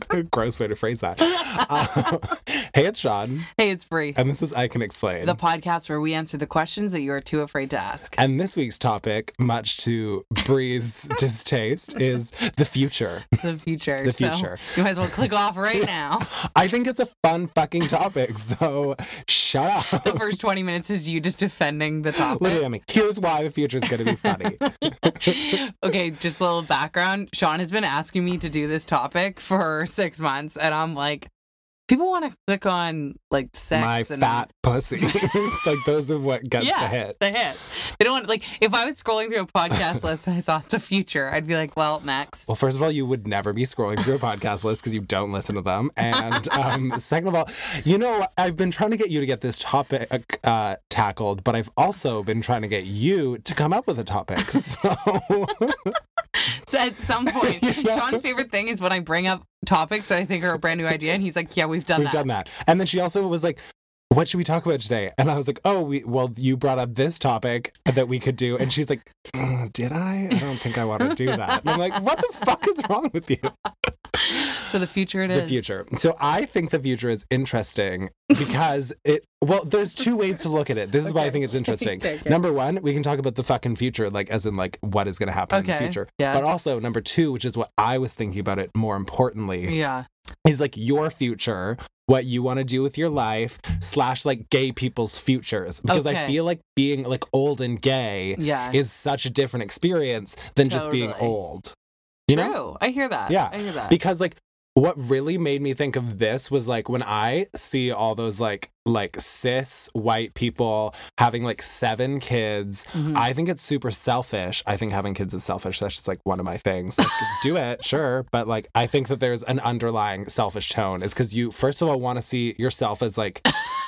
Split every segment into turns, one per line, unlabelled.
Gross way to phrase that. Uh, hey, it's Sean,
Hey, it's Bree,
and this is I Can Explain.
the podcast where we answer the questions that you are too afraid to ask.
and this week's topic, much to Bree's distaste, is the future.
The future.
The
So
future.
you might as well click off right now.
I think it's a fun fucking topic, so shut up.
The first 20 minutes is you just defending the topic.
Literally, I mean, here's why the future is going to be funny.
okay, just a little background. Sean has been asking me to do this topic for six months, and I'm like, people want to click on like sex
My
and
fat pussy. like, those are what gets
yeah,
the hits.
The hits. They don't want like if I was scrolling through a podcast list and I saw the future, I'd be like, well, next.
Well, first of all, you would never be scrolling through a podcast list because you don't listen to them. And um, second of all, you know, I've been trying to get you to get this topic uh, tackled, but I've also been trying to get you to come up with a topic. So
So at some point,
Yeah.
Sean's favorite thing is when I bring up topics that I think are a brand new idea, and he's like, "Yeah, we've done that.
we've
that."
done that. And then she also was like, what should we talk about today? And I was like, oh, we, well, you brought up this topic that we could do. And she's like, "Mm, did I? I don't think I want to do that. And I'm like, what the fuck is wrong with you?
So the future it is.
the future. So I think the future is interesting because it. Well, there's two ways to look at it. This is why I think it's interesting.
Okay, okay.
Number one, we can talk about the fucking future, like as in like what is going to happen in the future.
yeah.
But also number two, which is what I was thinking about it more importantly,
Yeah.
Is like your future. What you want to do with your life, slash like gay people's futures. Because I feel like being like old and gay is such a different experience than just being old. You
True.
know?
I hear that.
Yeah,
I hear that.
because like what really made me think of this was like when i see all those like like cis white people having like seven kids
Mhm.
i think it's super selfish. I think having kids is selfish. That's just like one of my things. Like just do it sure. But like i think that there's an underlying selfish tone is because you first of all want to see yourself as like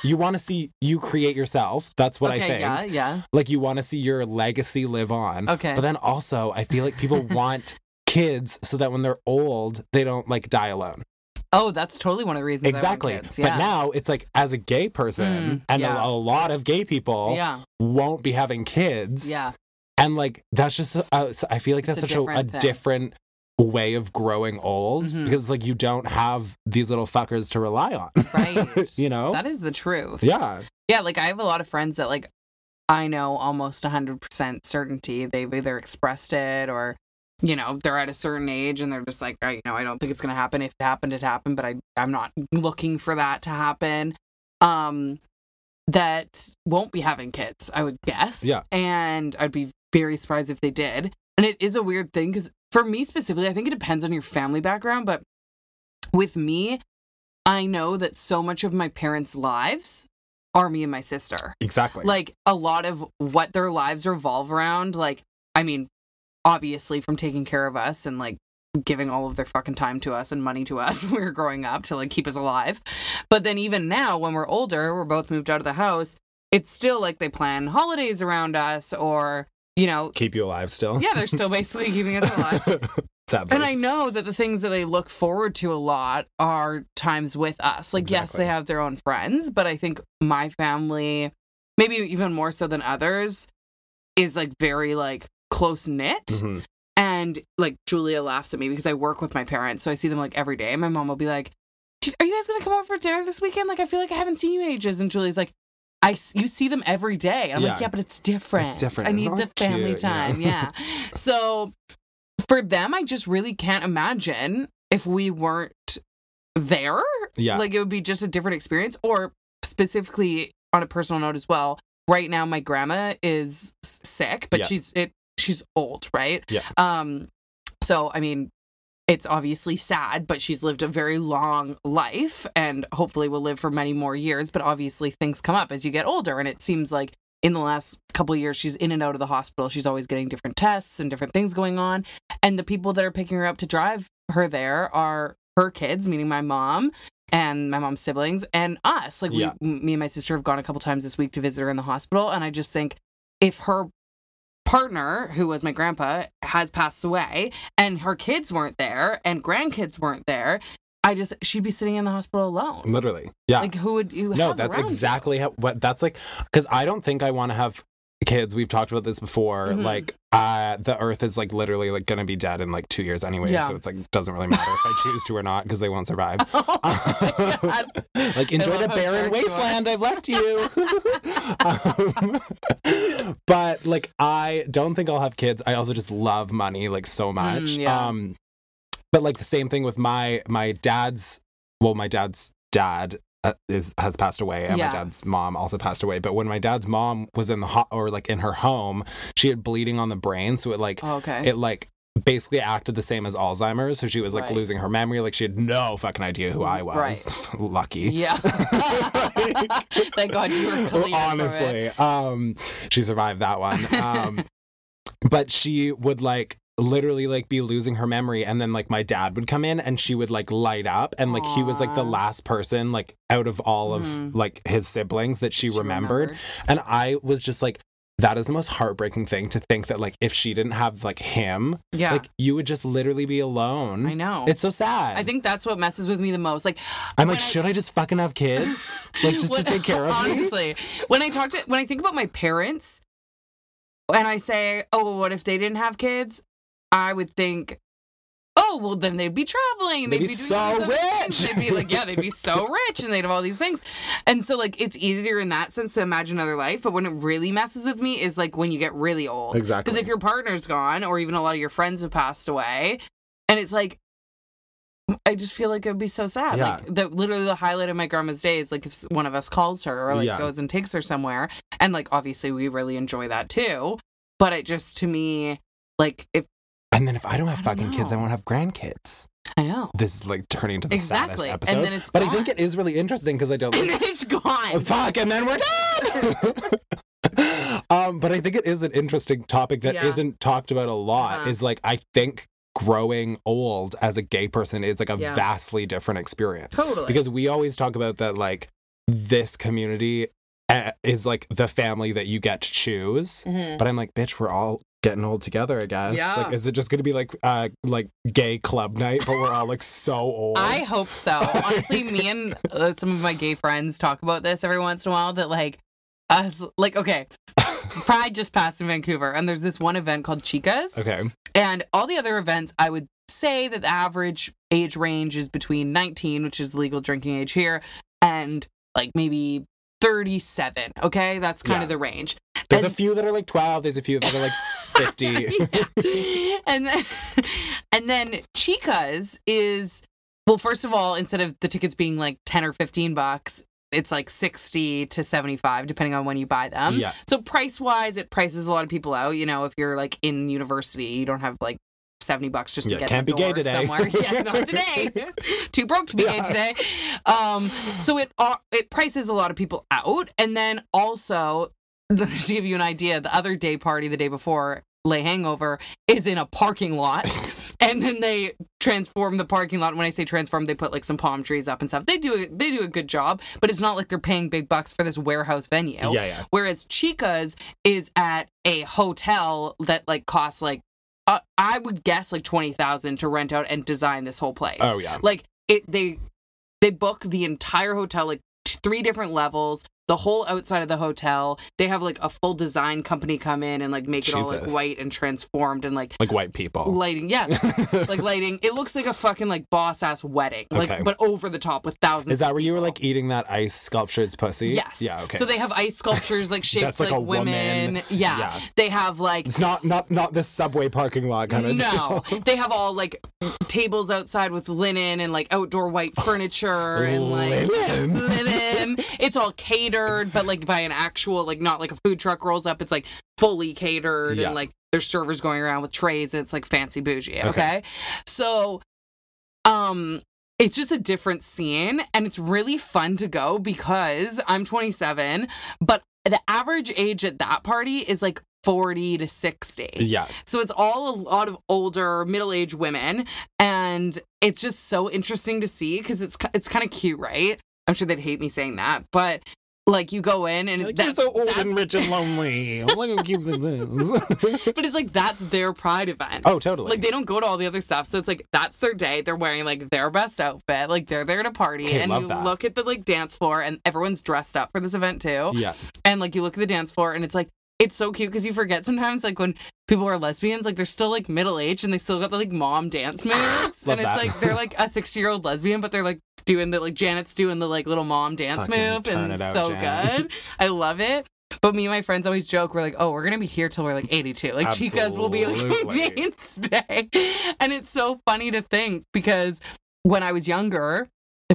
you want to see you create yourself. That's what
okay,
i think.
yeah, yeah.
like you want to see your legacy live on.
Okay.
but then also i feel like people want kids so that when they're old they don't like die alone
Oh, that's totally one of the reasons.
Exactly
kids. Yeah.
but now it's like as a gay person
Mm,
and
yeah.
a, a lot of gay people
yeah,
won't be having kids
yeah,
and like that's just uh, i feel like
It's
that's
a
such a, a
different
different way of growing old
Mhm.
because it's like you don't have these little fuckers to rely on
right.
you know
that is the truth.
yeah
Yeah, like I have a lot of friends that like I know almost 100% certainty they've either expressed it or you know, they're at a certain age and they're just like, I, you know, I don't think it's going to happen. If it happened, it happened, but I I'm not looking for that to happen. Um that won't be having kids, I would guess.
Yeah.
And I'd be very surprised if they did. And it is a weird thing cuz for me specifically, I think it depends on your family background, but with me, I know that so much of my parents' lives are me and my sister.
exactly
Like a lot of what their lives revolve around, like, I mean, obviously from taking care of us and like giving all of their fucking time to us and money to us when we were growing up to like keep us alive. But then even now, when we're older, we're both moved out of the house, it's still like they plan holidays around us or, you know,
keep you alive still
yeah, they're still basically keeping us alive. And I know that the things that they look forward to a lot are times with us. Like, yes, they have their own friends, but I think my family, maybe even more so than others, is like very like close knit.
Mhm.
And like Julia laughs at me because I work with my parents, so I see them like every day. And my mom will be like, "Are you guys gonna come over for dinner this weekend? Like, I feel like I haven't seen you in ages." And Julia's like. I you see them every day. And I'm like,
Yeah.
yeah, but it's different.
It's different.
I
It's
need the family
cute, you know?
time. Yeah. so for them, I just really can't imagine if we weren't there.
Yeah.
Like it would be just a different experience. Or specifically on a personal note as well, right now my grandma is sick, but
Yeah.
she's it she's old, right?
Yeah.
Um so I mean it's obviously sad, but she's lived a very long life and hopefully will live for many more years. But obviously, things come up as you get older. And it seems like in the last couple of years, she's in and out of the hospital. She's always getting different tests and different things going on. And the people that are picking her up to drive her there are her kids, meaning my mom and my mom's siblings and us. Like,
Yeah.
we, me and my sister have gone a couple times this week to visit her in the hospital. And I just think if her partner, who was my grandpa, has passed away and her kids weren't there and grandkids weren't there, I just, she'd be sitting in the hospital alone.
Literally. Yeah.
Like, who would you
no,
have
that's
around you?
exactly how, what that's like. Because I don't think I want to have kids. We've talked about this before.
Mhm.
Like, uh, the Earth is like literally like gonna be dead in like two years anyway.
Yeah.
So it's like doesn't really matter if I choose to or not because they won't survive.
Oh
like enjoy the barren
dark you are.
wasteland I've left you. um, but like I don't think I'll have kids. I also just love money like so much.
Mm, yeah.
Um but like the same thing with my my dad's well my dad's dad is has passed away and
Yeah.
my dad's mom also passed away but when my dad's mom was in the hot or like in her home she had bleeding on the brain so it like
Oh, okay.
it like basically acted the same as Alzheimer's so she was like
Right.
losing her memory like she had no fucking idea who I was lucky
yeah. Thank God you were clean.
honestly um she survived that one um but she would like literally like be losing her memory and then like my dad would come in and she would like light up and like he was like the last person like out of all of
Mhm.
like his siblings that she,
She
remembered. and i was just like that is the most heartbreaking thing to think that like if she didn't have like him
Yeah.
like you would just literally be alone
I know.
it's so sad
I think that's what messes with me the most. Like
i'm like
I-
should i just fucking have kids like just to take care of me
honestly when i talk to when i think about my parents and i say oh what if they didn't have kids i would think oh well then they'd be traveling
They'd
they'd
be
doing
so
all these other things.
rich.
they'd be like yeah they'd be so rich and they'd have all these things and so like it's easier in that sense to imagine another life but when it really messes with me is like when you get really old
exactly
because if your partner's gone, or even a lot of your friends have passed away, and it's like, I just feel like it would be so sad.
Yeah.
Like the literally the highlight of my grandma's day is like if one of us calls her or like
Yeah.
goes and takes her somewhere, and like obviously we really enjoy that too. But it just to me, like if
and then if i don't have
I don't
fucking kids i won't have grandkids
I know,
this is like turning to the
Exactly.
saddest
And
episode.
then it's
but I think it is really interesting because I don't.
and
Like,
then it's gone.
fuck, and then we're done. um, but I think it is an interesting topic that
Yeah.
not talked about a lot.
Uh-huh.
Is like I think growing old as a gay person is like a
Yeah.
vastly different experience
Totally.
because we always talk about that like this community uh, is like the family that you get to choose.
Mhm.
But I'm like, bitch, we're all getting old together, I guess.
Yeah.
Like, is it just gonna be like uh like gay club night, but we're all like so old?
I hope so. Honestly, me and uh, some of my gay friends talk about this every once in a while. That like us, like okay, Pride just passed in Vancouver, and there's this one event called Chicas,
Okay.
and all the other events. I would say that the average age range is between 19, which is the legal drinking age here, and like maybe 37. Okay, that's kind
Yeah.
of the range.
There's a few that are like 12, there's a few that are like 50.
Yeah. and then and then Chicas is well, first of all, instead of the tickets being like 10 or 15 bucks, it's like 60 to 75 depending on when you buy them.
yeah.
So price wise, it prices a lot of people out. You know, if you're like in university, you don't have like 70 bucks just to
Yeah,
get
can't be gay today.
somewhere. Yeah, not today. Too broke to be gay today. Um, so it uh, it prices a lot of people out, and then also to give you an idea, the other day party the day before Lay Hangover is in a parking lot, and then they transform the parking lot. When I say transform, they put like some palm trees up and stuff. They do they do a good job, but it's not like they're paying big bucks for this warehouse venue.
Yeah, yeah.
Whereas Chica's is at a hotel that like costs like uh, I would guess like twenty thousand to rent out and design this whole place.
Oh, yeah.
Like it, they they book the entire hotel, like three different levels, the whole outside of the hotel. They have like a full design company come in and like make it all like white and transformed and like
Like white people.
lighting. Yes, like lighting. It looks like a fucking like boss ass wedding, like
Okay.
but over the top with thousands.
Is that where you were like eating that ice sculptured's pussy?
Yes.
Yeah, okay.
So they have ice sculptures like shaped
like
like, women.
woman.
Yeah.
Yeah.
They have like
it's not not not the subway parking lot kind of
no, they have all like tables outside with linen and like outdoor white furniture and like
Linen?
linen. It's all catered, but like by an actual like not like a food truck rolls up. It's like fully catered
Yeah.
and like there's servers going around with trays and it's like fancy bougie. Okay,
Okay.
so um. It's just a different scene and it's really fun to go because I'm 27, but the average age at that party is like 40 to 60.
Yeah.
So it's all a lot of older, middle-aged women, and it's just so interesting to see because it's it's kind of cute, right? I'm sure they'd hate me saying that, but like you go in and
Like,
that-
you're so old
that's-
and rich and lonely. Look how cute this is.
but it's like that's their pride event.
oh, totally.
Like they don't go to all the other stuff, so it's like that's their day. They're wearing like their best outfit, like they're there to party,
Okay,
and
love
you
that.
look at the like dance floor, and everyone's dressed up for this event too.
yeah.
And like you look at the dance floor, and it's like it's so cute because you forget sometimes like when people are lesbians, like they're still like middle aged and they still got the like mom dance moves,
Love
and it's
that.
like they're like a sixty year old lesbian, but they're like doing the like Janet's doing the like little mom dance
Fucking
move, and it's
out,
so
Janet.
good. I love it. But me and my friends always joke, we're like, oh, we're gonna be here till we're like 82. Like chicas will be like mainstay. And it's so funny to think because when I was younger,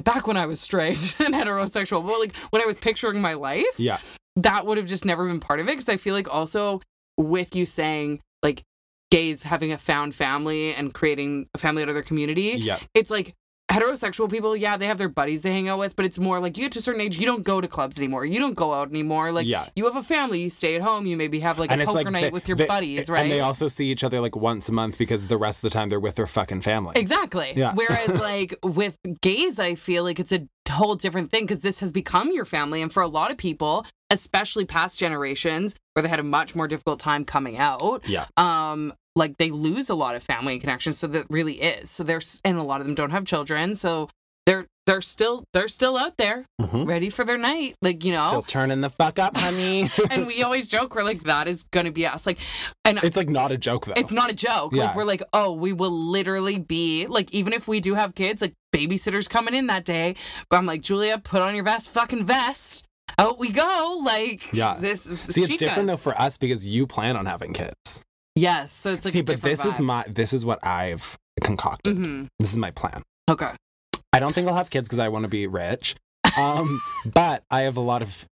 back when I was straight and heterosexual, but like when I was picturing my life,
Yeah.
that would have just never been part of it. Because I feel like also with you saying like gays having a found family and creating a family out of their community,
Yeah.
it's like heterosexual people, yeah, they have their buddies they hang out with, but it's more like you get to a certain age, you don't go to clubs anymore. You don't go out anymore. Like
Yeah.
you have a family, you stay at home, you maybe have like
and
a poker
like
night
they-
with your
they-
buddies, right?
And they also see each other like once a month because the rest of the time they're with their fucking family.
Exactly.
Yeah.
Whereas, like with gays, I feel like it's a whole different thing because this has become your family. And for a lot of people, especially past generations where they had a much more difficult time coming out,
Yeah.
um, like they lose a lot of family and connections. So that really is. So there's, and a lot of them don't have children. So they're, they're still, they're still out there
Mhm.
ready for their night. Like, you know,
Still turning the fuck up, honey.
and we always joke, we're like, that is going to be us. Like, and
it's like not a joke though.
it's not a joke.
Yeah.
Like we're like, oh, we will literally be like, even if we do have kids, like babysitters coming in that day. But I'm like, Julia, put on your vest, fucking vest. Out we go. Like,
Yeah.
This is
See, it's different though for us because you plan on having kids.
Yes. So it's like
See, but this is my this is what I've concocted.
Mhm.
This is my plan.
Okay.
I don't think I'll have kids because I want to be rich. Um, but I have a lot of,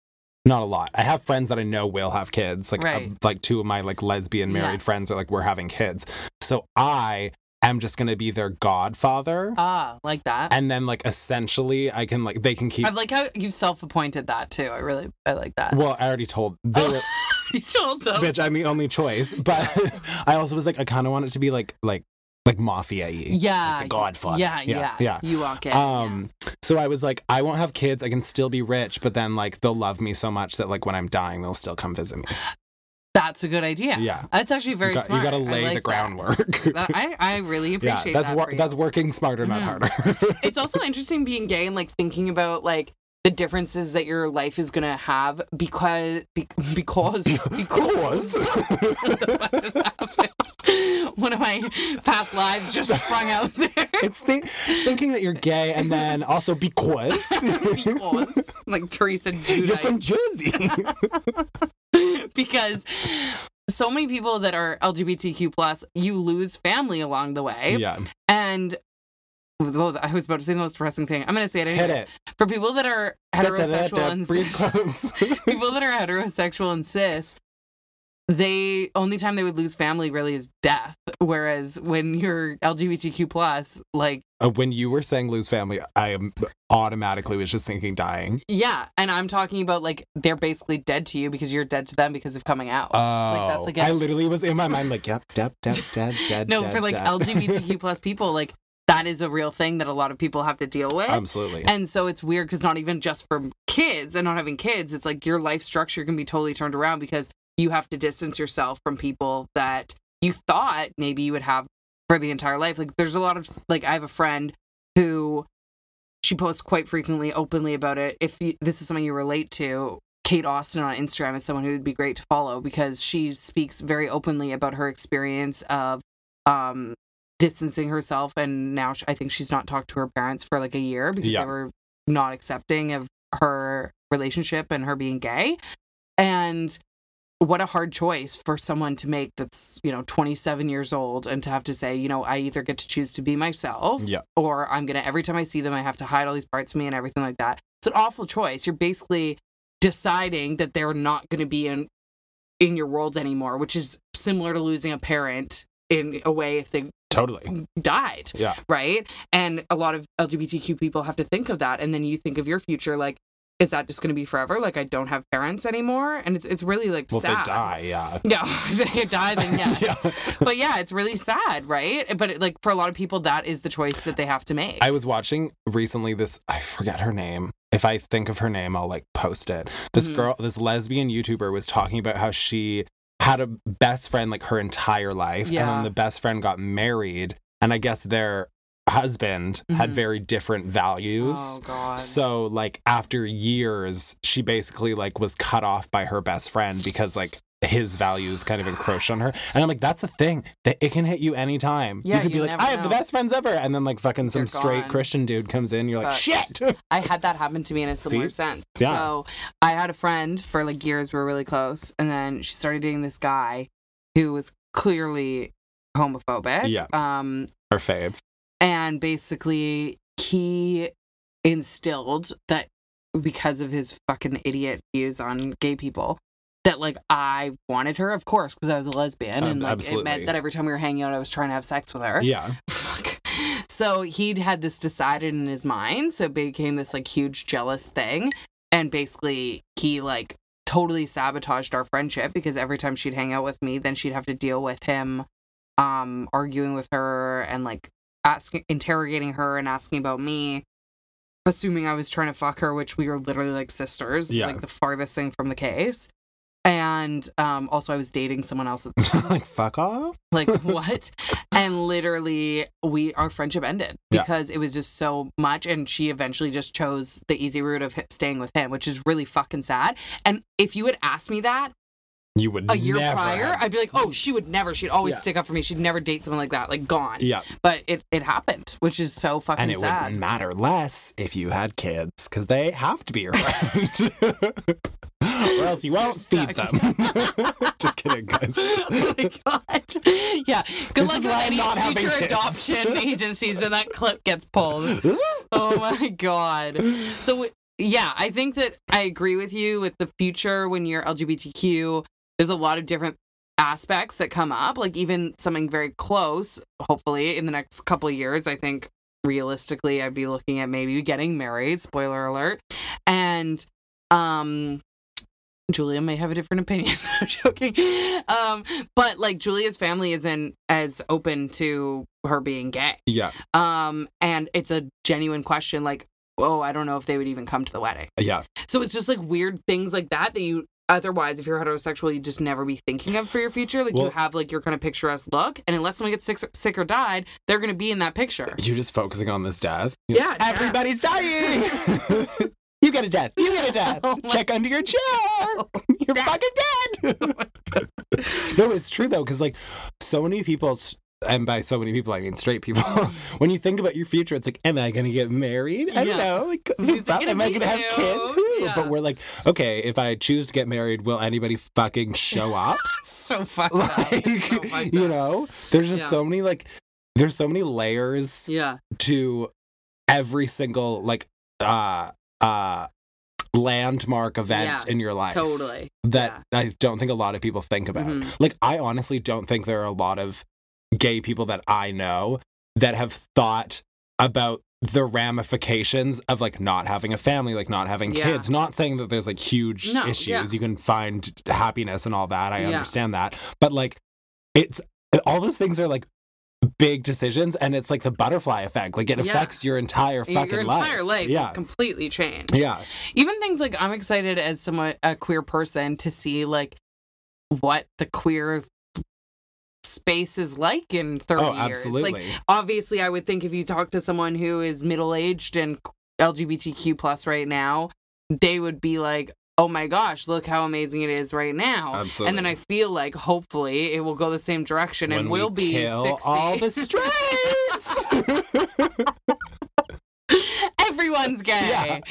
not a lot. I have friends that I know will have kids. Like,
Right.
uh, like two of my like lesbian married
Yes.
friends are like, we're having kids. So I am just gonna be their godfather,
Ah, like that.
and then like essentially I can like they can keep.
I like how you've self-appointed that too. I really, I like that.
well, I already told. They were,
you told them.
bitch, I'm the only choice. But I also was like, I kind of want it to be like like like mafia y.
Yeah.
the Godfather.
Yeah,
Yeah,
yeah,
yeah.
You walk in.
Um, so I was like, I won't have kids. I can still be rich, but then like they'll love me so much that like when I'm dying, they'll still come visit me.
That's a good idea.
Yeah.
That's actually very good.
you, got,
smart.
to lay
like
the groundwork.
That- I, I really
yeah,
appreciate
that's
that.
wor-
you.
that's working smarter, not
Mhm.
harder.
it's also interesting being gay and like thinking about like the differences that your life is gonna have because be- because because what just happened? One of my past lives just sprung out there.
it's thi- thinking that you're gay, and then also because
because like Teresa
you're from Jersey.
because so many people that are LGBTQ plus, you lose family along the way.
yeah,
And well, I was about to say the most depressing thing. I'm going to say it
hit
anyways.
it.
For people that are heterosexual and cis, people that are heterosexual and cis, they only time they would lose family really is death. Whereas when you're LGBTQ plus, like
Uh, when you were saying lose family, I am automatically was just thinking dying.
yeah, and I'm talking about like they're basically dead to you because you're dead to them because of coming out.
Oh,
that's like
I
a-
literally was in my mind like, yep, dead, dead, dead, dead.
no,
dead,
for like
dead.
LGBTQ plus people, like that is a real thing that a lot of people have to deal with.
Absolutely.
And so it's weird because not even just for kids and not having kids, it's like your life structure can be totally turned around because you have to distance yourself from people that you thought maybe you would have for the entire life. Like there's a lot of like I have a friend who she posts quite frequently openly about it. If you, this is something you relate to, Kate Austin on Instagram is someone who would be great to follow because she speaks very openly about her experience of um distancing herself and now sh- I think she's not talked to her parents for like a year because
Yeah.
they were not accepting of her relationship and her being gay. And what a hard choice for someone to make that's, you know, 27 years old and to have to say, you know, I either get to choose to be myself
Yeah.
or I'm going to, every time I see them, I have to hide all these parts of me and everything like that. It's an awful choice. You're basically deciding that they're not going to be in in your world anymore, which is similar to losing a parent in a way if they
totally.
died
Yeah.
right? And a lot of LGBTQ people have to think of that, and then you think of your future like, is that just going to be forever? Like I don't have parents anymore, and it's it's really like
Well,
sad.
if they die, yeah.
Yeah, if they die, then yes.
yeah.
But yeah, it's really sad, right? But it, like for a lot of people, that is the choice that they have to make.
I was watching recently this I forget her name. If I think of her name, I'll like post it. This
Mhm.
girl, this lesbian YouTuber was talking about how she had a best friend like her entire life. And then the best friend got married. And I guess their husband had
Mhm.
very different values.
oh god.
So like after years, she basically like was cut off by her best friend because like his values kind of encroached on her. And I'm like, that's the thing that it can hit you anytime.
Yeah,
you could
you
be like, I have the best friends ever, and then like fucking some
They're
straight
gone.
Christian dude comes in, you're like,
fucked.
shit.
I had that happen to me in a similar
See?
sense.
Yeah.
So I had a friend for like years, we were really close, and then she started dating this guy who was clearly homophobic.
Yeah.
Um,
Her fave.
and basically he instilled that because of his fucking idiot views on gay people that like I wanted her, of course, because I was a lesbian,
Um,
and like it meant that every time we were hanging out, I was trying to have sex with her.
Yeah.
Fuck. So he'd had this decided in his mind, so it became this like huge jealous thing, and basically he like totally sabotaged our friendship because every time she'd hang out with me, then she'd have to deal with him, um, arguing with her and like asking, interrogating her and asking about me. Assuming I was trying to fuck her, which we were literally like sisters,
Yeah.
like the farthest thing from the case. And um, also, I was dating someone else at the time
like, fuck off.
like what and literally we our friendship ended
Yeah.
because it was just so much and she eventually just chose the easy route of staying with him which is really fucking sad and if you had asked me that
You would
a year prior
have-
i'd be like oh she would never she'd always
Yeah.
stick up for me she'd never date someone like that like gone
Yeah.
but it, it happened which is so fucking sad.
And it
sad
would matter less if you had kids because they have to be your friend. Or else you won't feed them. Just kidding, guys.
oh my god! Yeah, good
This
luck with any
not
future
kids.
adoption agencies, and that clip gets pulled. oh my god. So yeah, I think that I agree with you with the future when you're LGBTQ. There's a lot of different aspects that come up, like even something very close. Hopefully, in the next couple of years, I think realistically, I'd be looking at maybe getting married. Spoiler alert, and um. Julia may have a different opinion. I'm joking. Um, but like Julia's family isn't as open to her being gay.
yeah.
Um, and it's a genuine question, like, oh, I don't know if they would even come to the wedding.
Yeah.
So it's just like weird things like that that you otherwise, if you're heterosexual, you just never be thinking of for your future. Like
Well-
you have like your kind of picturesque look, and unless someone gets sick, sick or died, they're gonna be in that picture.
You're just focusing on this death. You're
Yeah,
like,
yeah.
Everybody's dying. you get a death. You get a death.
Oh
Check under your chair. You're fucking dead. no, it's true though, because like so many people, and by so many people I mean straight people. when you think about your future, it's like, am I gonna get married? I don't know. Like, am I gonna have kids?
Yeah.
But we're like, okay, if I choose to get married, will anybody fucking show up?
so fucked
like,
It's so fucked
you
up.
know, there's just
Yeah.
so many like, there's so many layers
Yeah.
to every single like uh uh landmark event
Yeah,
in your life
Totally.
that I don't think a lot of people think about.
Mhm.
Like I honestly don't think there are a lot of gay people that I know that have thought about the ramifications of like not having a family, like not having
Yeah.
kids. Not saying that there's like huge
No,
issues.
yeah.
You can find happiness and all that. I
Yeah.
understand that. But like it's all those things are like big decisions and it's like the butterfly effect. Like it
Yeah.
affects your entire fucking
your entire life
Yeah.
is completely changed.
yeah.
even things like I'm excited as somewhat a queer person to see like what the queer space is like in 30
Oh,
years. Like obviously I would think if you talk to someone who is middle-aged and LGBTQ plus right now, they would be like, "Oh my gosh, look how amazing it is right now."
Absolutely.
And then I feel like hopefully it will go the same direction and
When
we'll
we
be
kill
60.
all the straights.
Everyone's gay.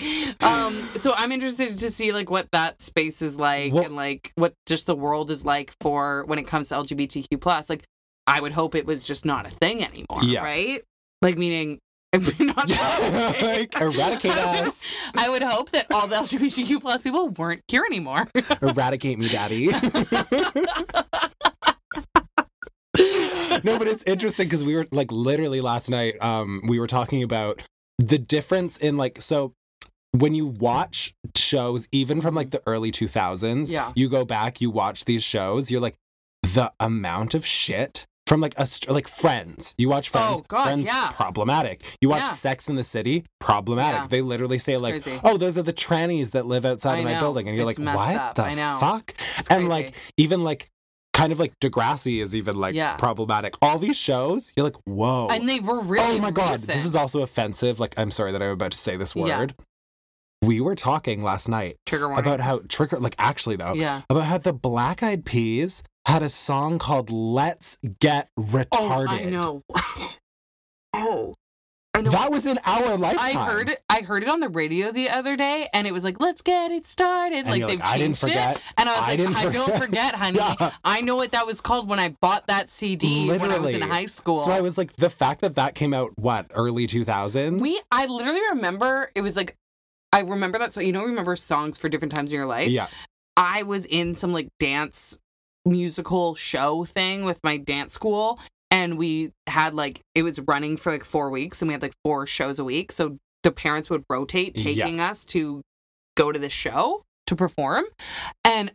Um, so I'm interested to see like what that space is like
Well-
and like what just the world is like for when it comes to LGBTQ plus. Like I would hope it was just not a thing anymore.
Yeah.
Right? Like meaning
Yeah, like, eradicate
I would-
us.
I would hope that all the LGBTQ plus people weren't here anymore.
Eradicate me, daddy. no, but it's interesting because we were like literally last night, um, we were talking about the difference in like so when you watch shows even from like the early 2000s,
Yeah.
you go back, you watch these shows, you're like the amount of shit from like a like Friends. You watch oh, Friends,
Oh, God,
Friends
yeah.
problematic. You watch
Yeah.
Sex in the City, problematic.
Yeah.
They literally say
It's
like,
crazy.
"Oh, those are the trannies that live outside
I
of my
know.
building," and you're
It's
like, "What
up.
the fuck?"
It's
and
crazy.
like even like kind of like Degrassi is even like
Yeah.
problematic. All these shows, you're like, "Whoa."
and they were really
oh my god,
recent.
this is also offensive. Like, I'm sorry that I'm about to say this
Yeah.
word. we were talking last night
Trigger warning.
about how trigger like actually though
yeah.
about how the Black Eyed Peas had a song called "Let's Get Retarded."
Oh, I know. What. Oh, I know.
That was in our lifetime.
I heard it. I heard it on the radio the other day, and it was like, "Let's get it started."
And
like they've
like, I didn't
changed
forget.
it, and I was
I
like,
didn't
"I don't
forget."
forget, honey.
Yeah.
I know what that was called when I bought that CD when I was in high school."
So I was like, the fact that that came out what early two thousands.
we, I literally remember it was like, I remember that. So you know, remember songs for different times in your life.
yeah
I was in some like dance musical show thing with my dance school and we had like it was running for like 4 weeks and we had like four shows a week so the parents would rotate
Yeah.
taking us to go to the show to perform and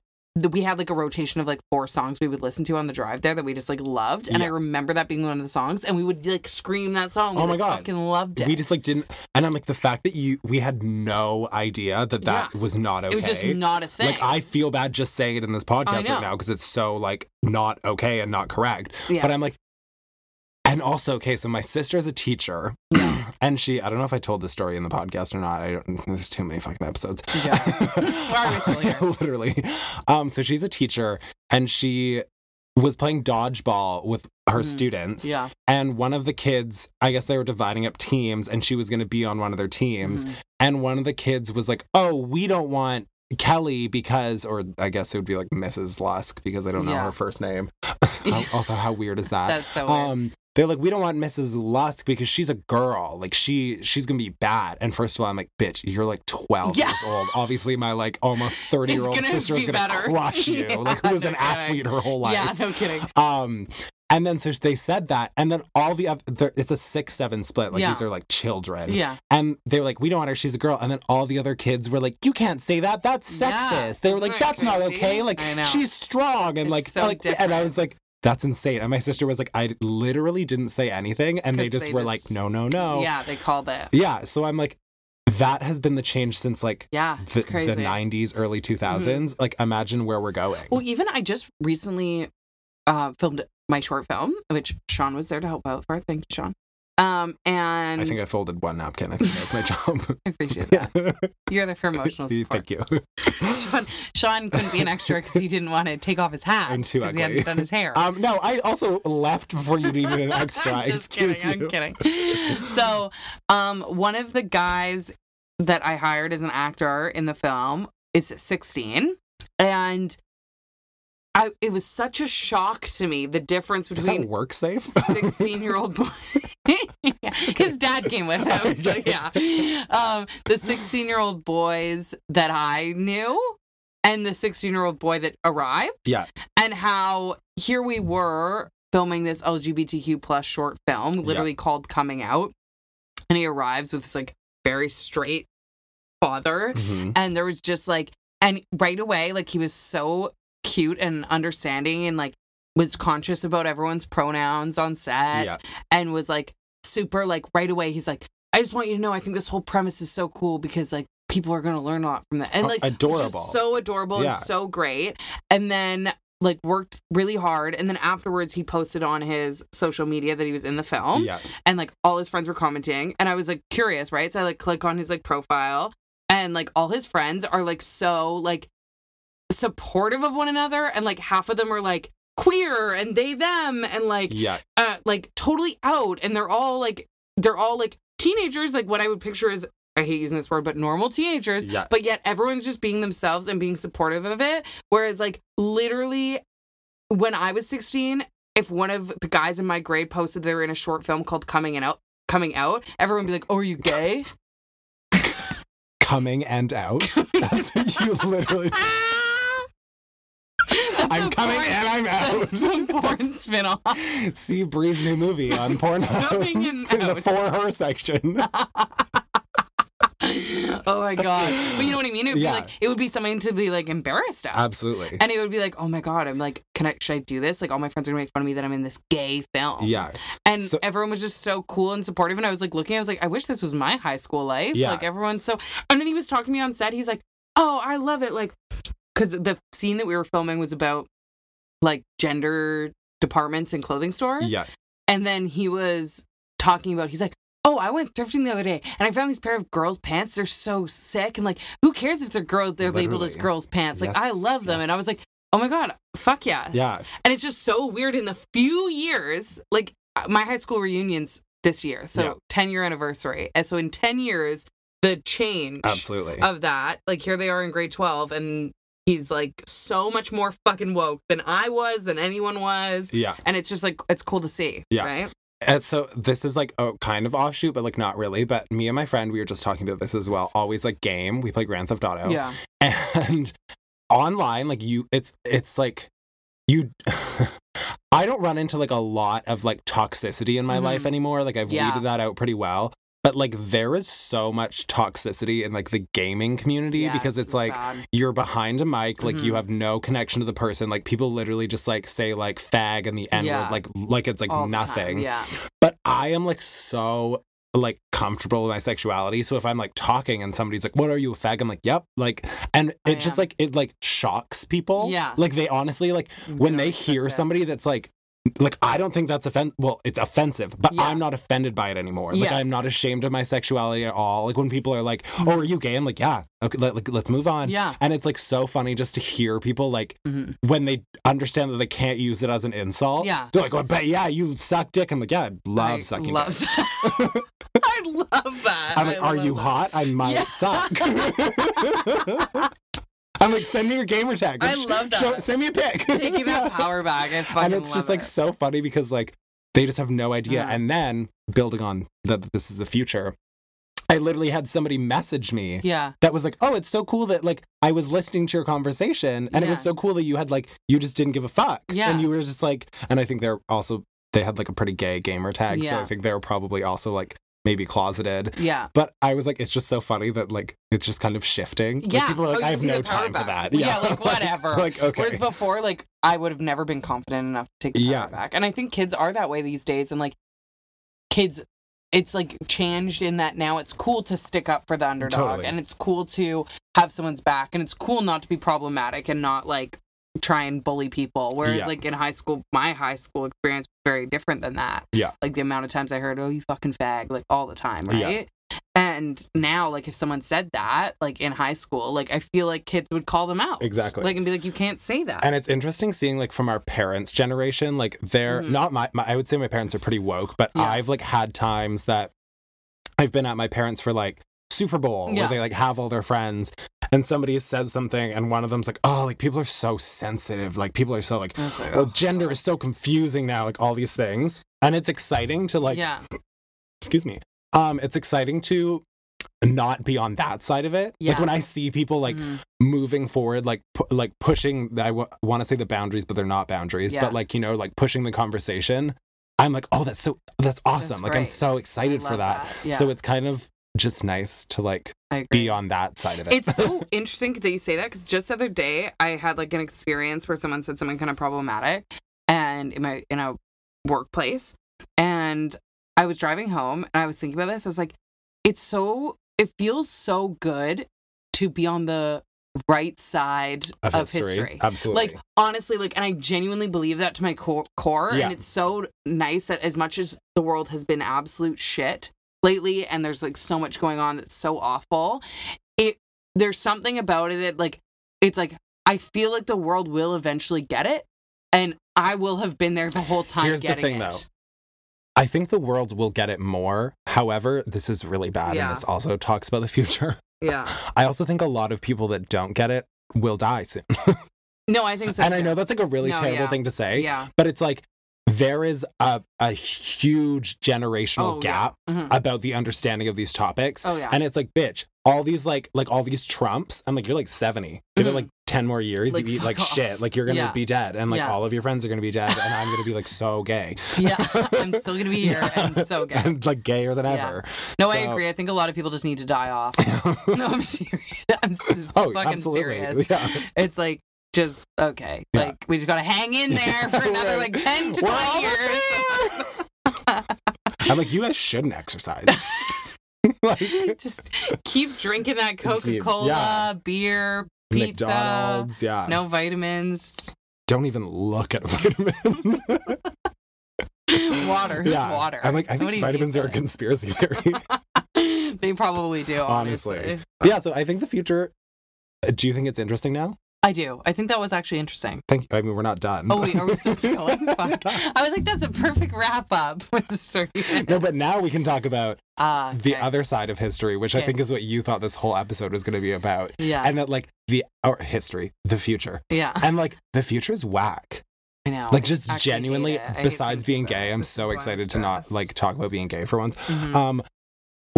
we had like a rotation of like four songs we would listen to on the drive there that we just like loved and I remember that being one of the songs and we would like scream that song. Oh we
Oh my
like,
God.
fucking loved it.
we just like didn't and i'm like the fact that you we had no idea that that was not okay
it was just not a thing
like i feel bad just saying it in this podcast right now because it's so like not okay and not correct.
Yeah.
But i'm like and also okay so my sister is a teacher
yeah
and she i don't know if i told this story in the podcast or not i don't there's too many fucking episodes
Yeah. Why are we still here?
literally um so she's a teacher and she was playing dodgeball with her
Mhm.
students
yeah
and one of the kids i guess they were dividing up teams and she was going to be on one of their teams
Mhm.
and one of the kids was like oh we don't want kelly because or i guess it would be like mrs lusk because i don't know
Yeah.
her first name also how weird is that
that's so weird.
They're like we don't want mrs lusk because she's a girl like she she's gonna be bad and first of all i'm like bitch you're like 12
Yeah.
years old obviously my like almost 30 year old sister is gonna
better.
crush you
Yeah,
like who was
no
an
kidding.
athlete her whole life
yeah no kidding
um, and then so they said that, and then all the other, it's a six seven split. Like
Yeah.
these are like children,
yeah
and they were like, "We don't want her; she's a girl." And then all the other kids were like, "You can't say that; that's
Yeah.
sexist." They were
Isn't
like,
that
"That's not okay! Like she's strong and
It's
like
so
like." And I was like, "That's insane!" And my sister was like, "I literally didn't say anything," and they just
they
were
just-
like, "No, no, no."
Yeah, they called it.
Yeah. So I'm like, that has been the change since like
Yeah,
the, the 90s, early 2000s. Like, imagine where we're going.
Well, even I just recently uh, filmed my short film, which Sean was there to help out for. Thank you, Sean. Um, and
I think I folded one napkin. I think that's my job.
I appreciate that. You're there for emotional support.
Thank you.
Sean, Sean couldn't be an extra because he didn't want to take off his hat
I'm too
because he hadn't done his hair.
Um, no, I also left before you needed an extra.
I'm just
Excuse
kidding.
you.
I'm kidding. So, um, one of the guys that I hired as an actor in the film is 16, and I it was such a shock to me the difference between
work safe?
16 year old boy. His dad came with him. So, yeah. Um, the 16 year old boys that I knew and the 16 year old boy that arrived.
Yeah.
And how here we were filming this LGBTQ plus short film, literally called Coming Out. And he arrives with this like very straight father
Mhm.
and there was just like and right away like he was so cute and understanding and like was conscious about everyone's pronouns on set
Yeah.
and was like super like right away he's like i just want you to know i think this whole premise is so cool because like people are going to learn a lot from that and
Oh,
like
adorable.
just so adorable
Yeah.
and so great and then like worked really hard and then afterwards he posted on his social media that he was in the film
Yeah.
and like all his friends were commenting and i was like curious right so i like click on his like profile and like all his friends are like so like supportive of one another and like half of them are like queer and they them and like
Yeah.
uh like totally out and they're all like they're all like teenagers like what i would picture is i hate using this word but normal teenagers
Yeah.
but yet everyone's just being themselves and being supportive of it whereas like literally when i was 16 if one of the guys in my grade posted they were in a short film called coming and out coming out everyone would be like oh are you gay
Coming and out. That's you literally. I'm coming
porn-
and I'm out.
a porn spin-off
See Bree's new movie on Pornhub
Coming and
in the for her section.
oh my god but you know what i mean it would
Yeah.
be like it would be something to be like embarrassed of
Absolutely.
and it would be like oh my god i'm like can i should i do this like all my friends are gonna make fun of me that i'm in this gay film
Yeah.
and
So-
everyone was just so cool and supportive and i was like looking i was like i wish this was my high school life
Yeah.
like everyone's so and then he was talking to me on set he's like oh i love it like because the scene that we were filming was about like gender departments and clothing stores
Yeah.
and then he was talking about he's like oh, I went thrifting the other day and I found these pair of girls' pants. They're so sick. And like, who cares if they're girls, they're labeled as girls' pants? Like, I love them. And I was like, oh my God, fuck yes.
Yeah.
And it's just so weird in the few years, like uh, my high school reunions this year. So
Yeah.
10 year anniversary. And so in 10 years, the change
Absolutely.
of that, like here they are in grade 12 and he's like so much more fucking woke than I was, than anyone was.
yeah.
And it's just like, it's cool to see.
Yeah.
Right.
And so this is like a kind of offshoot, but like not really. But me and my friend, we were just talking about this as well. Always like game. We play Grand Theft Auto.
Yeah.
And online, like you it's it's like you I don't run into like a lot of like toxicity in my
Mhm.
life anymore. Like I've
Yeah.
weeded that out pretty well. But like there is so much toxicity in like the gaming community
Yes,
because it's like
bad.
you're behind a mic, like you
Mhm.
have no connection to the person. Like people literally just like say like fag and the N word,
Yeah.
like like it's like
All
nothing.
Yeah.
But I am like so like comfortable with my sexuality. So if I'm like talking and somebody's like, "What are you a fag?" I'm like, "Yep." Like, and
I
it just
am.
like it like shocks people.
Yeah.
Like they honestly like when they hear
it.
somebody that's like. Like I don't think that's offensive. Well, it's offensive, but
Yeah.
I'm not offended by it anymore. Like
Yeah.
I'm not ashamed of my sexuality at all. Like when people are like, "Oh, are you gay?" I'm like, "Yeah." Okay, let, like, let's move on.
Yeah.
And it's like so funny just to hear people like
Mhm.
when they understand that they can't use it as an insult.
Yeah.
They're like, "Oh, but yeah, you suck dick." I'm like, "Yeah, I love
I
sucking."
love
dick."
I love that.
I'm like,
I
are you
that.
hot? I might
Yeah.
suck. I'm like, send me your gamer tag.
I love that.
show- send me a pic.
Taking that power back. I
and it's just like
it.
so funny because like they just have no idea.
Uh-huh.
And then building on that, this is the future. I literally had somebody message me
Yeah.
that was like, "Oh, it's so cool that like I was listening to your conversation, and it was so cool that you had like you just didn't give a fuck,
Yeah.
and you were just like." And I think they're also they had like a pretty gay gamer tag, yeah. so I think they were probably also like maybe closeted.
Yeah.
But I was like, it's just so funny that like it's just kind of shifting. Like,
Yeah.
people are like,
Oh,
I have no time for that.
Yeah, like, whatever.
like, okay.
Whereas before, like, I would have never been confident enough to take the
Yeah.
back. And I think kids are that way these days. And like, kids, it's like changed in that now it's cool to stick up for the underdog
Totally.
and it's cool to have someone's back and it's cool not to be problematic and not like try and bully people. Whereas,
Yeah.
like, in high school, my high school experience was very different than that.
Yeah.
Like, the amount of times I heard, oh, you fucking fag, like, all the time, right? Yeah. And now, like, if someone said that, like in high school, like I feel like kids would call them out,
Exactly.
like and be like, "You can't say that."
And it's interesting seeing like from our parents' generation, like they're
Mhm.
not my, my I would say my parents are pretty woke, but
Yeah.
I've like had times that I've been at my parents for like Super Bowl
Yeah.
where they like have all their friends and somebody says something and one of them's like, Oh, like people are so sensitive. Like people are so like
like,
well,
oh,
gender is so confusing now, like all these things. And it's exciting to like
yeah,
excuse me. Um, it's exciting to not be on that side of it. Like when I see people like
Mhm.
moving forward, like pu- like pushing. I w- want to say the boundaries, but they're not boundaries.
Yeah.
But like you know, like pushing the conversation. I'm like, oh, that's so that's awesome.
That's
like I'm so excited for
love
that.
Yeah,
So it's kind of just nice to like be on that side of it.
It's so interesting that you say that because just the other day I had like an experience where someone said something kind of problematic, and in my in a workplace, and I was driving home and I was thinking about this. I was like, it's so it feels so good to be on the right side
of,
of,
history.
history.
Absolutely.
Like honestly, like, and I genuinely believe that to my core, core
Yeah.
and it's so nice that as much as the world has been absolute shit lately, and there's like so much going on that's so awful, it there's something about it that like it's like I feel like the world will eventually get it, and I will have been there the whole time.
Here's the
getting
thing,
it.
though. I think the world will get it more. However, this is really bad,
Yeah.
and this also talks about the future.
Yeah.
I also think a lot of people that don't get it will die soon.
No, I think so.
and I know that's like a really
No,
terrible
yeah.
thing to say,
Yeah.
but it's like there is a, a huge generational
Oh, yeah.
gap
Mhm.
about the understanding of these topics.
Oh yeah.
And it's like, bitch, all these like like all these Trumps, I'm like, you're like 70. Give it
Mhm.
like 10 more years,
Like,
you eat like
off.
shit. Like you're gonna
Yeah.
be dead. And like
Yeah.
all of your friends are gonna be dead. And I'm gonna be like so gay.
yeah. I'm still gonna be here and so gay.
and like gayer than
Yeah.
ever.
No, I agree. I think a lot of people just need to die off. no, I'm serious. I'm
oh,
fucking
absolutely.
serious.
Yeah.
It's like just okay.
Yeah.
Like we just gotta hang in there for another
Right.
like ten to
We're
twenty years.
I'm like, you guys shouldn't exercise. like
just keep drinking that Coca Cola,
yeah.
beer, pizza,
McDonald's, yeah.
no vitamins.
Don't even look at a vitamin.
water. Who's
yeah.
water?
I'm like, I think vitamins are a conspiracy theory.
they probably do,
Honestly.
honestly.
yeah, so I think the future. uh, Do you think it's interesting now?
I do. I think that was actually interesting.
Thank. You. I mean, we're not done.
Oh wait, are we still going? Fuck. I was like, that's a perfect wrap up. With just 30 minutes.
No, but now we can talk about
Ah,
the other side of history, which I think is what you thought this whole episode was going to be about.
Yeah,
And that, like, the or history, the future.
yeah.
And, like, the future is whack.
I know.
Like, just
actually hate
genuinely,
it. I hate
besides being gay. I'm so
why I'm
excited to not, like, talk about being gay for once.
Mhm.
Um,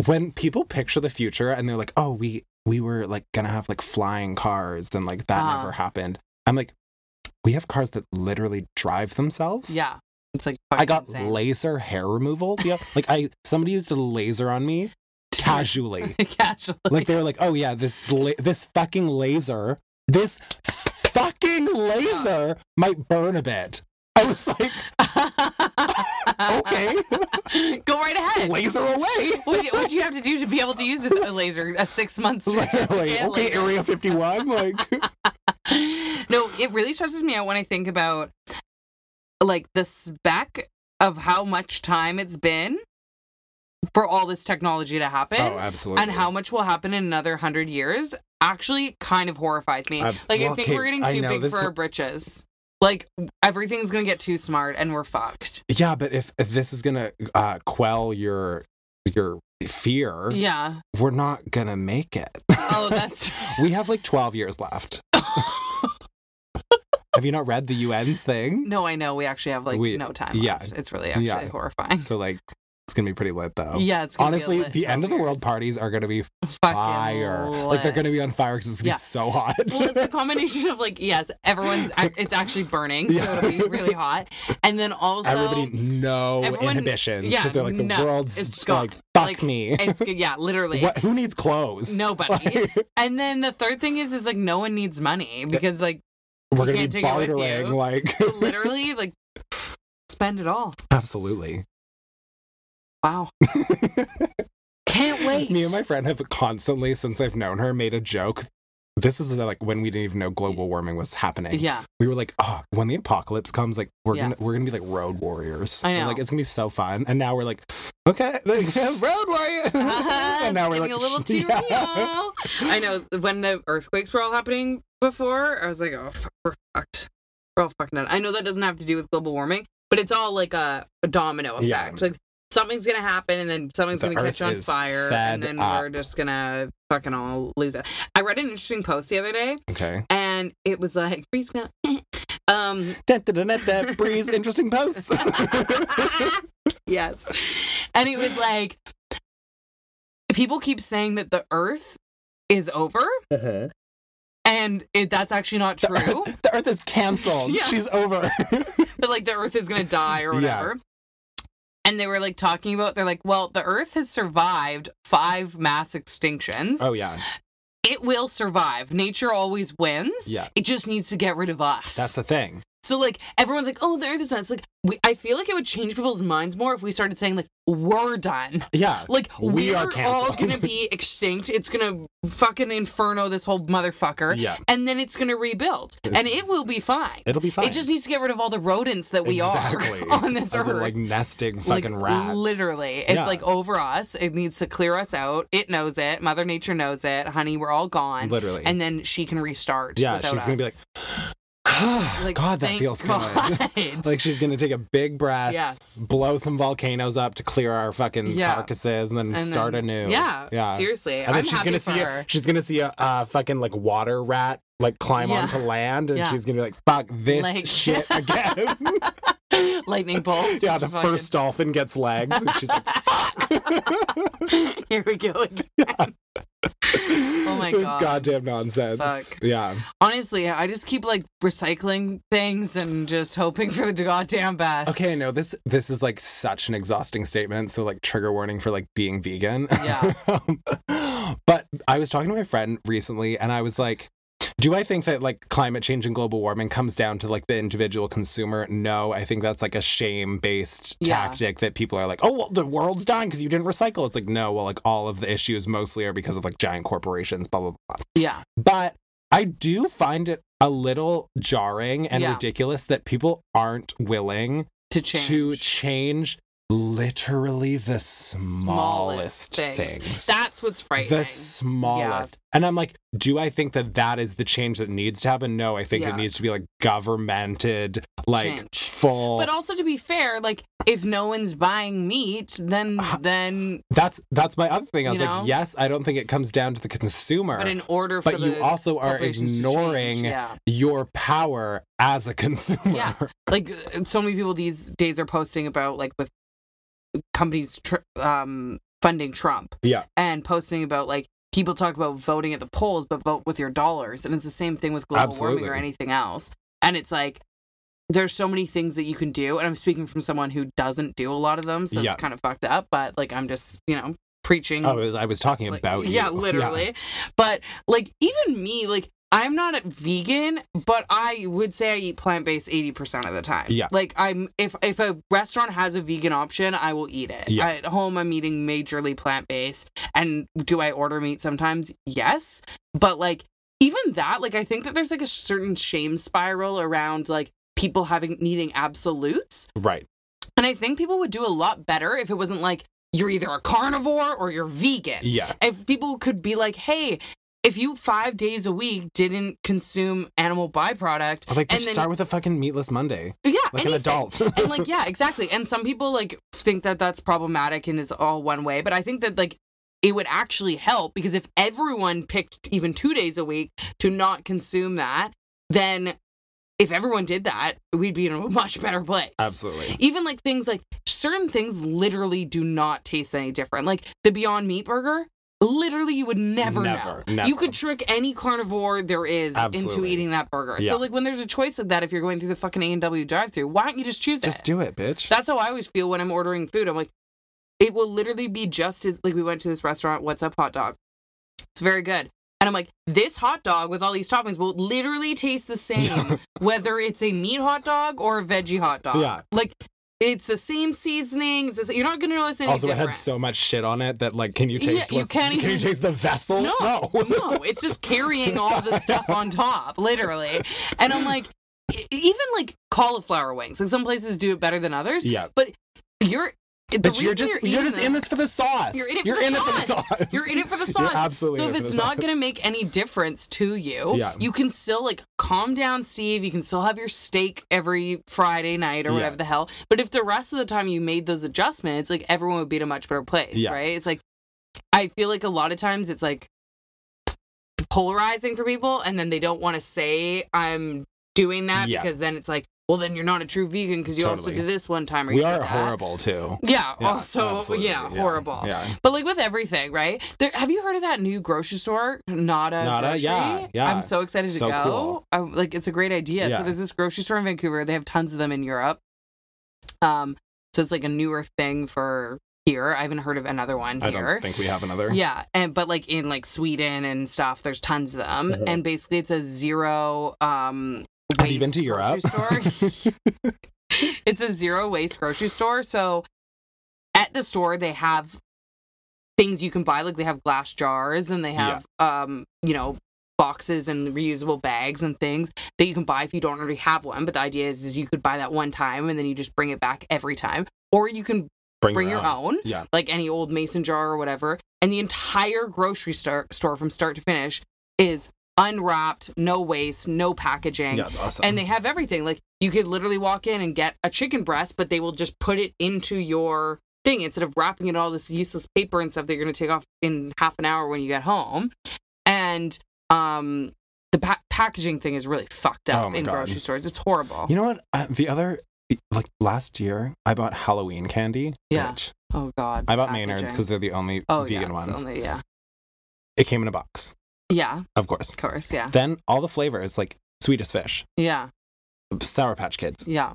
when people picture the future and they're like, oh, we, we were, like, gonna have, like, flying cars and, like, that
Uh-huh.
never happened. I'm like, we have cars that literally drive themselves.
yeah, it's like
I got
insane.
laser hair removal. Yeah, like I somebody used a laser on me casually.
casually.
Like they were like, "Oh yeah, this la- this fucking laser, this fucking laser might burn a bit." I was like, "Okay,
Go right ahead.
laser away."
What would you have to do to be able to use this laser? A six month certificate?
okay,
Like-
Area 51, like
no, it really stresses me out when I think about like the spec of how much time it's been for all this technology to happen
Oh, absolutely.
and how much will happen in another hundred years actually kind of horrifies me. Like I think
okay,
we're getting too big for our britches. Like everything's gonna get too smart and we're fucked.
Yeah, but if, if this is gonna uh, quell your your fear,
Yeah.
we're not gonna make it.
Oh, that's
we have like 12 years left. have you not read the UN's thing?
No, I know. We actually have like
We-
no time.
yeah.
left. It's really actually
Yeah.
horrifying.
So like it's gonna be pretty lit though.
Yeah, it's gonna be
Honestly,
lit
the end of the world parties are gonna be
Fucking
fire. Like they're gonna be on fire because it's gonna
Yeah.
be so hot.
well, it's a combination of like yes, everyone's it's actually burning, so
Yeah.
it'll be really hot, and then also
Everybody no
everyone-
inhibitions
yeah,
because they're like the
no,
world's
it's
like
gone.
fuck
Like,
me.
it's yeah, literally
what, who needs clothes?
nobody.
Like,
and then the third thing is is like no one needs money because like
we're gonna
can't
be
take it with
bartering. Like
so literally like spend it all.
absolutely.
Wow, can't wait.
Me and my friend have constantly, since I've known her, made a joke. This was like when we didn't even know global warming was happening.
yeah,
We were like, oh, when the apocalypse comes, like we're
Yeah.
gonna we're gonna be like road warriors.
I know.
like it's gonna be so fun. And now we're like, okay, road warrior. Uh-huh. and now we're like,
a little too
yeah.
real. I know when the earthquakes were all happening before, I was like, oh, fuck, we're fucked. We're all fucking done. I know that doesn't have to do with global warming, but it's all like a, a domino effect.
Yeah.
Like something's gonna happen, and then something's
The
gonna catch on fire, and then
up.
we're just gonna fucking all lose it. I read an interesting post the other day,
Okay.
and it was like, Breeze Mount- um,
Da, da, da, da, da, Breeze, interesting posts.
yes. And it was like people keep saying that the earth is over and it, that's actually not true.
the Earth is canceled.
Yeah.
She's over.
but like the earth is going to die or
Yeah.
And they were like talking about they're like, "Well, the earth has survived 5 mass extinctions.
oh yeah,
It will survive. Nature always wins.
yeah.
It just needs to get rid of us."
That's the thing.
So like everyone's like, oh, the Earth is done. It's like we, I feel like it would change people's minds more if we started saying like we're done.
Yeah.
Like
We
we're
are
all gonna be extinct. It's gonna fucking inferno this whole motherfucker,
Yeah.
and then it's gonna rebuild, and it will be fine.
It'll be fine.
It just needs to get rid of all the rodents that we
exactly.
are on this
As in,
earth.
like nesting
Like,
fucking rats.
Literally, it's
Yeah.
like over us. It needs to clear us out. It knows it. Mother Nature knows it. Honey, we're all gone.
Literally.
And then she can restart.
yeah,
without
she's gonna be like,
Like,
God, that feels
God.
good. like she's gonna take a big breath,
yes.
blow some volcanoes up to clear our fucking
Yeah.
carcasses, and then
And
start
then-
anew.
Yeah,
yeah.
seriously.
And
I'm
then she's
happy
gonna see
her.
a, she's gonna see a uh, fucking like water rat like climb
Yeah.
onto land, and she's gonna be like, "Fuck this
Like-
shit again."
Lightning bolt.
yeah, the
Fucking-
first dolphin gets legs, and she's like,
Here we go again. oh my
"This
god.
goddamn nonsense."
Fuck.
Yeah,
Honestly, I just keep like recycling things and just hoping for the goddamn best.
Okay, no, this this is like such an exhausting statement. So like trigger warning for like being vegan.
Yeah.
but I was talking to my friend recently and I was like, do I think that like climate change and global warming comes down to like the individual consumer? No, I think that's like a shame based
Yeah.
tactic that people are like, oh, well, the world's dying because you didn't recycle. It's like, no, well, like all of the issues mostly are because of like giant corporations, blah, blah, blah.
Yeah.
But I do find it a little jarring and
Yeah.
ridiculous that people aren't willing
to change.
to change literally the smallest, things.
That's what's frightening.
the smallest. And I'm like, do I think that that is the change that needs to happen? No, I think
Yeah.
it needs to be like governmented, like
Change.
full.
but also to be fair, like if no one's buying meat, then then
that's that's my other thing. I was
You
like,
know?
yes, I don't think it comes down to the consumer.
but in order for
but you also are
corporations to change,
ignoring
yeah.
your power as a consumer.
Yeah. like uh, so many people these days are posting about like with companies tr- um funding Trump.
Yeah.
and posting about like people talk about voting at the polls but vote with your dollars. And it's the same thing with global warming or anything else. And it's like there's so many things that you can do. And I'm speaking from someone who doesn't do a lot of them so
Yeah.
it's kind of fucked up. But like I'm just you know preaching
I was, I was talking
like,
about you.
yeah. literally. But like even me like i'm not a vegan but i would say i eat plant-based 80% of the time
Yeah.
like i'm if if a restaurant has a vegan option i will eat it
Yeah.
at home i'm eating majorly plant-based and do i order meat sometimes yes but like even that like i think that there's like a certain shame spiral around like people having needing absolutes
Right.
and i think people would do a lot better if it wasn't like you're either a carnivore or you're vegan
Yeah.
if people could be like, hey, if you five days a week didn't consume animal byproduct,
Or, Like,
and then
start with a fucking meatless Monday.
yeah,
Like an adult.
and like yeah, exactly. And some people like think that that's problematic and it's all one way, but I think that like it would actually help because if everyone picked even two days a week to not consume that, then if everyone did that, we'd be in a much better place.
Absolutely.
Even like things like certain things literally do not taste any different. Like the Beyond Meat burger, literally you would never,
Never,
know.
never.
You could trick any carnivore there is into eating that burger.
Yeah.
So like when there's a choice of that, if you're going through the fucking A and W drive-through, why don't you just choose
Just
it?
Just do it, bitch.
That's how I always feel when I'm ordering food. I'm like, it will literally be just as like we went to this restaurant. What's up, hot dog? It's very good. And I'm like, this hot dog with all these toppings will literally taste the same, whether it's a meat hot dog or a veggie hot dog.
Yeah.
Like, it's the same seasoning. It's the, you're not going to notice anything
also, it
different.
had so much shit on it that, like, can you
Yeah,
taste
you
what's-
can't
Can you taste the vessel?
No,
No.
no, it's just carrying all the stuff on top, literally. And I'm like, e- even like cauliflower wings. Like some places do it better than others.
Yeah.
But you're.
But you're just
you're
you're, just in this for the sauce.
You're in it for,
You're
the,
in
sauce.
it for the sauce.
You're in it for the sauce.
absolutely
so if it's not going to make any difference to you,
Yeah.
you can still like calm down, Steve. You can still have your steak every Friday night or
Yeah.
whatever the hell. But if the rest of the time you made those adjustments, like everyone would be in a much better place,
Yeah.
right? It's like I feel like a lot of times it's like polarizing for people, and then they don't want to say I'm doing that because then it's like, well, then you're not a true vegan because you also
Totally.
did this one time or
We
you
are horrible too.
Yeah,
Yeah,
also,
absolutely.
yeah, horrible.
Yeah.
But like with everything, right? There, have you heard of that new grocery store, Nada?
Nada?
Grocery?
Yeah, yeah.
I'm so excited to go.
cool.
I, like it's a great idea.
Yeah.
So there's this grocery store in Vancouver. They have tons of them in Europe. Um, so it's like a newer thing for here. I haven't heard of another one here.
I don't think we have another.
Yeah, and but like in like Sweden and stuff, there's tons of them,
Mhm.
and basically it's a zero. Um,
Have you been to Europe?
it's a zero waste grocery store. So at the store they have things you can buy, like they have glass jars and they have um, you know, boxes and reusable bags and things that you can buy if you don't already have one. But the idea is is you could buy that one time and then you just bring it back every time. Or you can
Bring,
bring your own,
Yeah.
like any old mason jar or whatever. And the entire grocery store, store from start to finish is unwrapped, no waste, no packaging.
Yeah, awesome.
And they have everything. Like you could literally walk in and get a chicken breast, but they will just put it into your thing instead of wrapping it all this useless paper and stuff that you're going to take off in half an hour when you get home. And um, the pa- packaging thing is really fucked up
Oh
in
God.
grocery stores. It's horrible.
you know what? Uh, the other, like last year, I bought Halloween candy.
Yeah.
Bitch.
oh God.
I bought
packaging.
Maynard's because they're the only
oh
vegan
yeah,
ones.
only- yeah,
It came in a box,
yeah,
of course.
of course, yeah,
Then all the flavors, like Swedish fish,
yeah,
Sour Patch Kids,
yeah.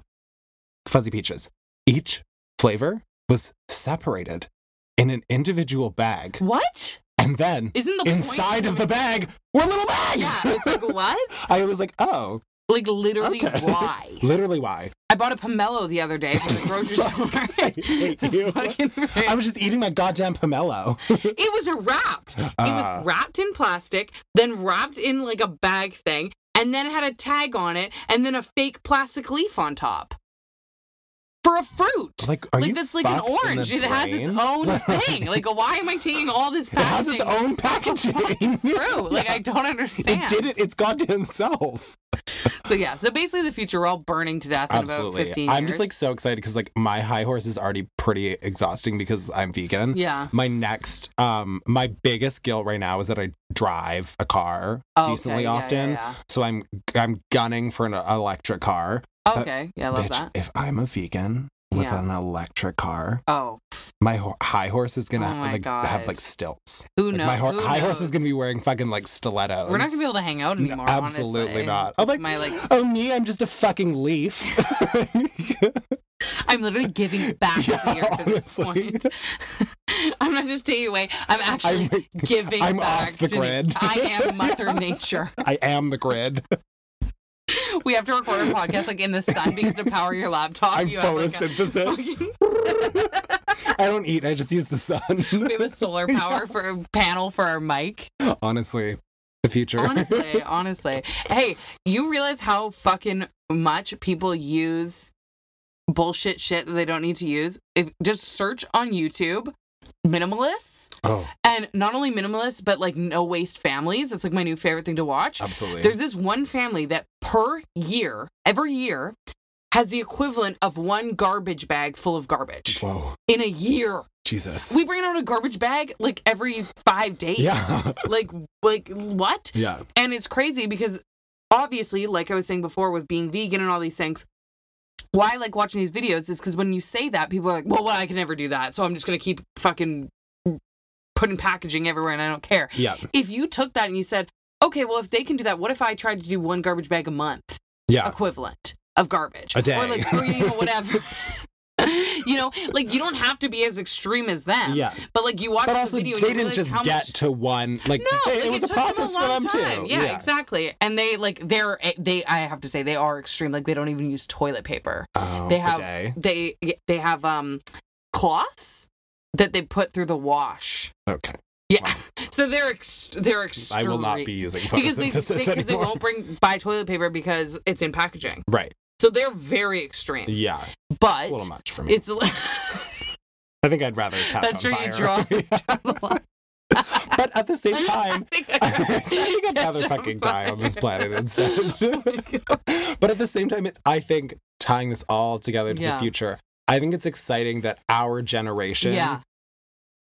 Fuzzy Peaches, each flavor was separated in an individual bag.
What?
And then
Isn't the
inside of the bag were little bags.
Yeah, it's like what?
I was like, oh,
Like literally,
Okay.
why?
literally why?
I bought a pomelo the other day from the grocery store.
I hate you.
Fucking.
I was just eating my goddamn pomelo.
it was wrapped. it
Ah.
was wrapped in plastic, then wrapped in like a bag thing, and then it had a tag on it, and then a fake plastic leaf on top. For a fruit.
Like, are
like
you
that's like an
fucked in the
orange. It has its own thing. Like, why am I taking all this packaging?
It has its own packaging.
through? Like, I don't understand.
It did it its goddamn self.
So yeah. So basically, the future we're all burning to death in about
Absolutely.
fifteen
I'm just like so excited because like my high horse is already pretty exhausting because I'm vegan.
yeah.
My next, um, my biggest guilt right now is that I drive a car
Oh,
decently
okay, yeah,
often.
Yeah,
So I'm I'm gunning for an electric car.
Okay. Yeah, I love
Bitch,
that.
if I'm a vegan with
Yeah.
an electric car,
Oh,
my ho- high horse is gonna
Oh
like, have like stilts.
who
Like,
knows?
my ho-
Who
high horse is gonna be wearing fucking like stilettos.
We're not gonna be able to hang out anymore.
Absolutely
honestly.
not. I'm like,
my like.
oh me, I'm just a fucking leaf.
I'm literally giving back
Yeah,
to the earth at this point. I'm not just taking away. I'm actually
I'm-
giving
I'm
back
off the
to
grid.
I am Mother Nature.
I am the grid.
We have to record a podcast like in the sun because to power your laptop.
I'm
you have, like,
photosynthesis. I don't eat. I just use the sun.
we have a solar power for a panel for our mic.
Honestly, the future.
Honestly, honestly. Hey, you realize how fucking much people use bullshit shit that they don't need to use? If just search on YouTube minimalists
oh,
and not only minimalists but like no waste families. It's like my new favorite thing to watch.
absolutely.
There's this one family that per year, every year, has the equivalent of one garbage bag full of garbage
Whoa,
in a year.
Jesus.
We bring out a garbage bag like every five days.
Yeah.
Like, like what?
yeah.
And it's crazy because obviously, like I was saying before, with being vegan and all these things, why I like watching these videos is because when you say that, people are like, well, well, I can never do that. So I'm just going to keep fucking putting packaging everywhere and I don't care.
Yeah.
If you took that and you said, okay, well, if they can do that, what if I tried to do one garbage bag a month
Yeah.
equivalent of garbage?
A day.
Or like three or whatever. you know, like you don't have to be as extreme as them.
Yeah.
But like you watch
But
the
also,
video
they didn't just get
much
to one. Like,
no,
they-
like,
it was a
took them
process for
long
them
time.
too.
Yeah, exactly. And they like they're they. I have to say they are extreme. Like they don't even use toilet paper.
Oh,
They have
bidet.
they they have um cloths that they put through the wash.
Okay.
Yeah,
Wow.
so they're ex- they're extreme.
I will not be using
because they they,
anymore.
won't bring buy toilet paper because it's in packaging.
Right.
So they're very extreme.
Yeah.
But
It's a little much for me.
it's
I think I'd rather catch
that's
on
where you
fire.
draw.
but at the same time,
I think
I'd rather fucking die on this planet instead. but at the same time, it's, I think tying this all together to
Yeah.
the future, I think it's exciting that our generation
yeah,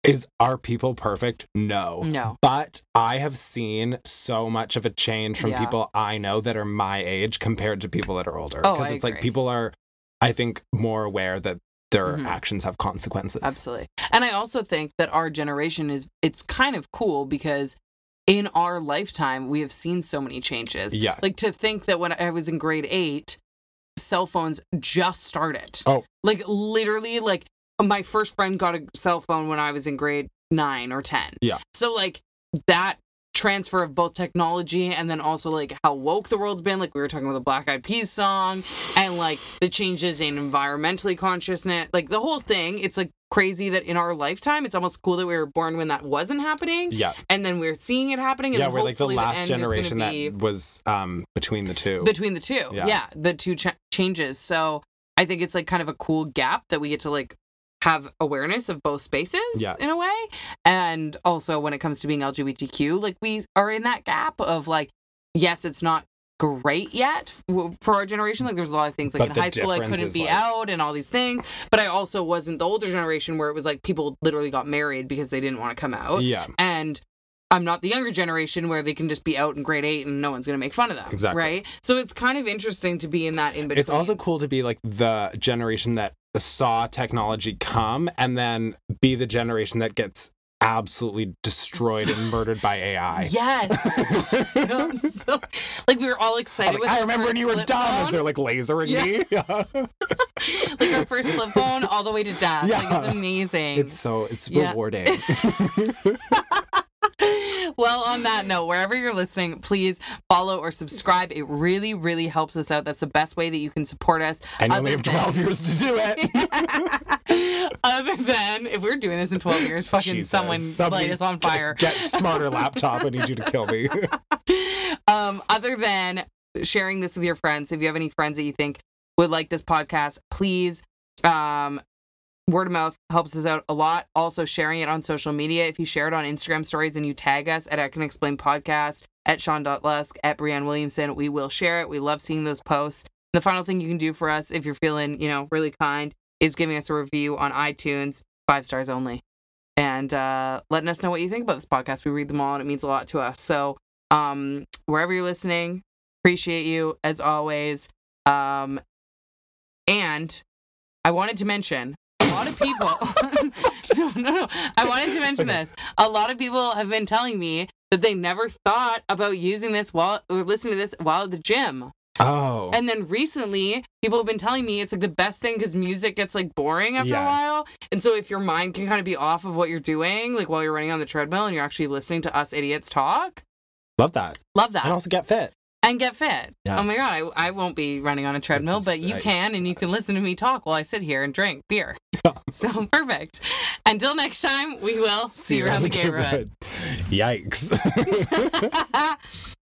is are people perfect? No.
no,
But I have seen so much of a change from
Yeah.
people I know that are my age compared to people that are older.
Oh, I
it's like people are, I think, more aware that their
Mhm.
actions have consequences.
absolutely. And I also think that our generation is it's kind of cool because in our lifetime we have seen so many changes.
Yeah.
Like to think that when I was in grade 8 cell phones just started.
Oh.
Like literally like my first friend got a cell phone when I was in grade 9 or 10.
Yeah.
So like that transfer of both technology and then also like how woke the world's been like we were talking about the black eyed peas song and like the changes in environmentally consciousness like the whole thing it's like crazy that in our lifetime it's almost cool that we were born when that wasn't happening
Yeah.
and then we're seeing it happening and
Yeah, we're like the last
end
generation that was um between the two.
between the two
Yeah.
yeah, the two ch- changes so i think it's like kind of a cool gap that we get to like have awareness of both spaces
Yeah.
in a way and also when it comes to being lgbtq like we are in that gap of like yes it's not great yet for our generation like there's a lot of things like
But
in high school i couldn't be
like-
out and all these things but i also wasn't the older generation where it was like people literally got married because they didn't want to come out
yeah.
and I'm not the younger generation where they can just be out in grade eight and no one's gonna make fun of them.
Exactly.
Right. So it's kind of interesting to be in that in between.
It's also cool to be like the generation that saw technology come and then be the generation that gets absolutely destroyed and murdered by AI.
Yes. So, like we were all excited
Like,
with
I remember when you were dumb as
phone.
they're like lasering
Yeah.
me.
like our first flip phone all the way to death. Like it's amazing.
it's so it's
Yeah.
rewarding.
Well, on that note, wherever you're listening, please follow or subscribe. It really, really helps us out. That's the best way that you can support us.
and you only have
than-
12 years to do it.
Other than if we're doing this in 12 years, fucking
Jesus.
someone
Somebody
light us on fire.
Get smarter laptop. I need you to kill me.
um, other than sharing this with your friends, if you have any friends that you think would like this podcast, please Um, word of mouth helps us out a lot. Also, sharing it on social media. If you share it on Instagram stories and you tag us at I Can Explain Podcast, at Sean.Lusk, at Brianne Williamson, we will share it. We love seeing those posts. The final thing you can do for us if you're feeling, you know, really kind is giving us a review on iTunes, five stars only, and uh, letting us know what you think about this podcast. We read them all and it means a lot to us. So, um, wherever you're listening, appreciate you as always. Um, and I wanted to mention lot of people. no, no, no. I wanted to mention
Okay.
this. A lot of people have been telling me that they never thought about using this while or listening to this while at the gym.
Oh.
And then recently, people have been telling me it's like the best thing because music gets like boring after
Yeah.
a while. And so if your mind can kind of be off of what you're doing, like while you're running on the treadmill and you're actually listening to us idiots talk,
Love that.
love that.
And also get fit.
And get fit. Oh my god, I, I won't be running on a treadmill, but you can, and you can listen to me talk while I sit here and drink beer. so perfect. Until next time, we will see you around the neighborhood.
Yikes.